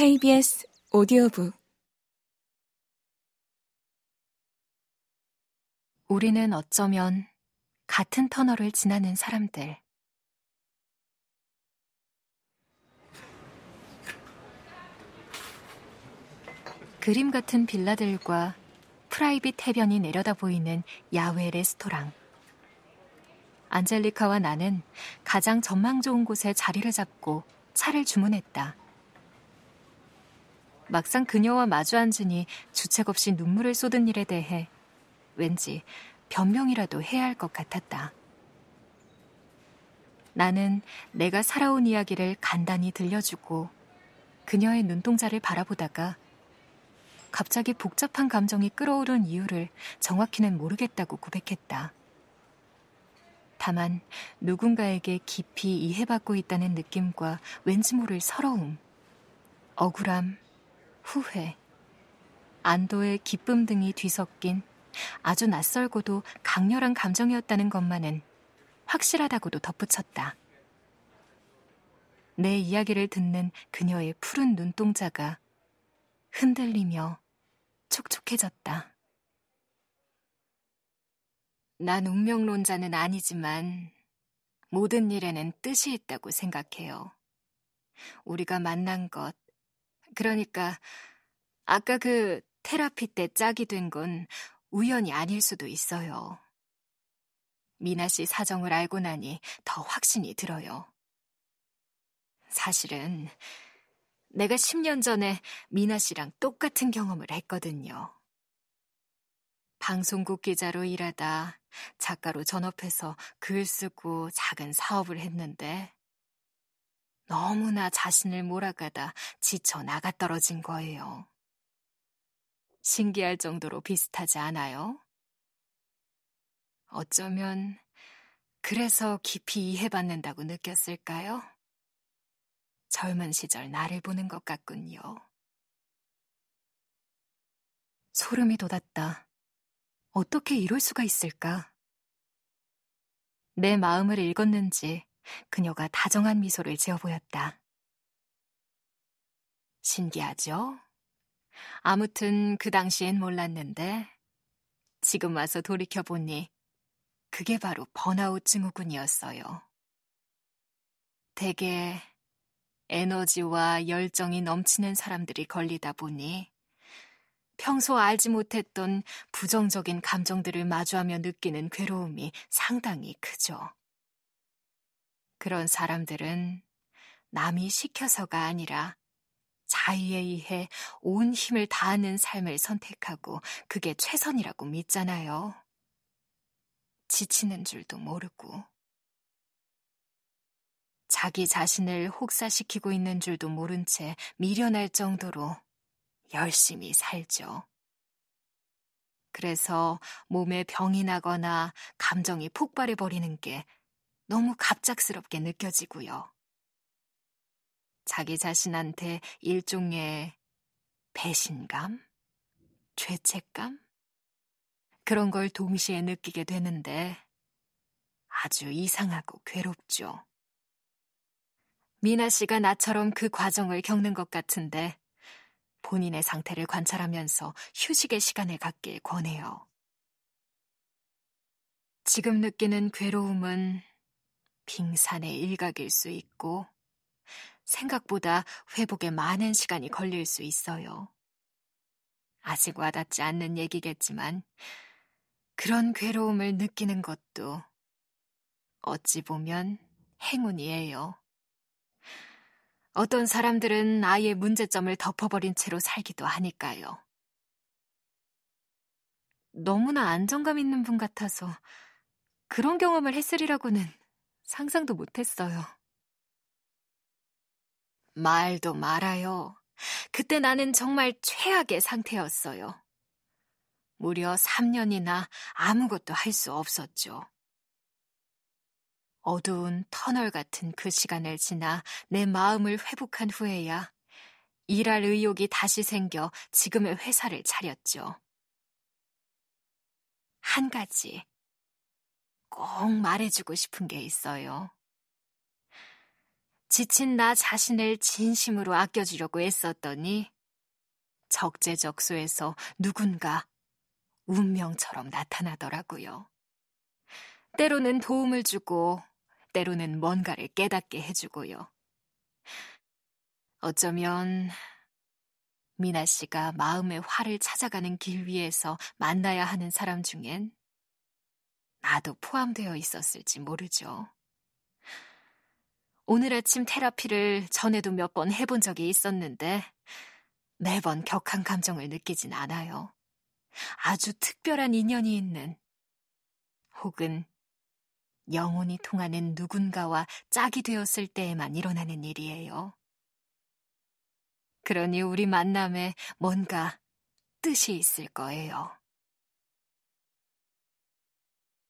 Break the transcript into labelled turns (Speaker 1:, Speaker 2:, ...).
Speaker 1: KBS 오디오북 우리는 어쩌면 같은 터널을 지나는 사람들. 그림 같은 빌라들과 프라이빗 해변이 내려다 보이는 야외 레스토랑. 안젤리카와 나는 가장 전망 좋은 곳에 자리를 잡고 차를 주문했다. 막상 그녀와 마주 앉으니 주책 없이 눈물을 쏟은 일에 대해 왠지 변명이라도 해야 할 것 같았다. 나는 내가 살아온 이야기를 간단히 들려주고 그녀의 눈동자를 바라보다가 갑자기 복잡한 감정이 끌어오른 이유를 정확히는 모르겠다고 고백했다. 다만 누군가에게 깊이 이해받고 있다는 느낌과 왠지 모를 서러움, 억울함, 후회, 안도의 기쁨 등이 뒤섞인 아주 낯설고도 강렬한 감정이었다는 것만은 확실하다고도 덧붙였다. 내 이야기를 듣는 그녀의 푸른 눈동자가 흔들리며 촉촉해졌다. 난 운명론자는 아니지만 모든 일에는 뜻이 있다고 생각해요. 우리가 만난 것, 그러니까 아까 그 테라피 때 짝이 된 건 우연이 아닐 수도 있어요. 미나 씨 사정을 알고 나니 더 확신이 들어요. 사실은 내가 10년 전에 미나 씨랑 똑같은 경험을 했거든요. 방송국 기자로 일하다 작가로 전업해서 글 쓰고 작은 사업을 했는데 너무나 자신을 몰아가다 지쳐 나가 떨어진 거예요. 신기할 정도로 비슷하지 않아요? 어쩌면 그래서 깊이 이해받는다고 느꼈을까요? 젊은 시절 나를 보는 것 같군요. 소름이 돋았다. 어떻게 이럴 수가 있을까? 내 마음을 읽었는지 그녀가 다정한 미소를 지어 보였다. 신기하죠? 아무튼 그 당시엔 몰랐는데 지금 와서 돌이켜보니 그게 바로 번아웃 증후군이었어요. 대개 에너지와 열정이 넘치는 사람들이 걸리다 보니 평소 알지 못했던 부정적인 감정들을 마주하며 느끼는 괴로움이 상당히 크죠. 그런 사람들은 남이 시켜서가 아니라 자의에 의해 온 힘을 다하는 삶을 선택하고 그게 최선이라고 믿잖아요. 지치는 줄도 모르고. 자기 자신을 혹사시키고 있는 줄도 모른 채 미련할 정도로 열심히 살죠. 그래서 몸에 병이 나거나 감정이 폭발해 버리는 게 너무 갑작스럽게 느껴지고요. 자기 자신한테 일종의 배신감? 죄책감? 그런 걸 동시에 느끼게 되는데 아주 이상하고 괴롭죠. 미나 씨가 나처럼 그 과정을 겪는 것 같은데 본인의 상태를 관찰하면서 휴식의 시간을 갖길 권해요. 지금 느끼는 괴로움은 빙산의 일각일 수 있고 생각보다 회복에 많은 시간이 걸릴 수 있어요. 아직 와닿지 않는 얘기겠지만 그런 괴로움을 느끼는 것도 어찌 보면 행운이에요. 어떤 사람들은 아예 문제점을 덮어버린 채로 살기도 하니까요. 너무나 안정감 있는 분 같아서 그런 경험을 했으리라고는 상상도 못했어요. 말도 말아요. 그때 나는 정말 최악의 상태였어요. 무려 3년이나 아무것도 할 수 없었죠. 어두운 터널 같은 그 시간을 지나 내 마음을 회복한 후에야 일할 의욕이 다시 생겨 지금의 회사를 차렸죠. 한 가지 꼭 말해주고 싶은 게 있어요. 지친 나 자신을 진심으로 아껴주려고 애썼더니 적재적소에서 누군가 운명처럼 나타나더라고요. 때로는 도움을 주고, 때로는 뭔가를 깨닫게 해주고요. 어쩌면 미나 씨가 마음의 화를 찾아가는 길 위에서 만나야 하는 사람 중엔 나도 포함되어 있었을지 모르죠. 오늘 아침 테라피를 전에도 몇 번 해본 적이 있었는데 매번 격한 감정을 느끼진 않아요. 아주 특별한 인연이 있는 혹은 영혼이 통하는 누군가와 짝이 되었을 때에만 일어나는 일이에요. 그러니 우리 만남에 뭔가 뜻이 있을 거예요.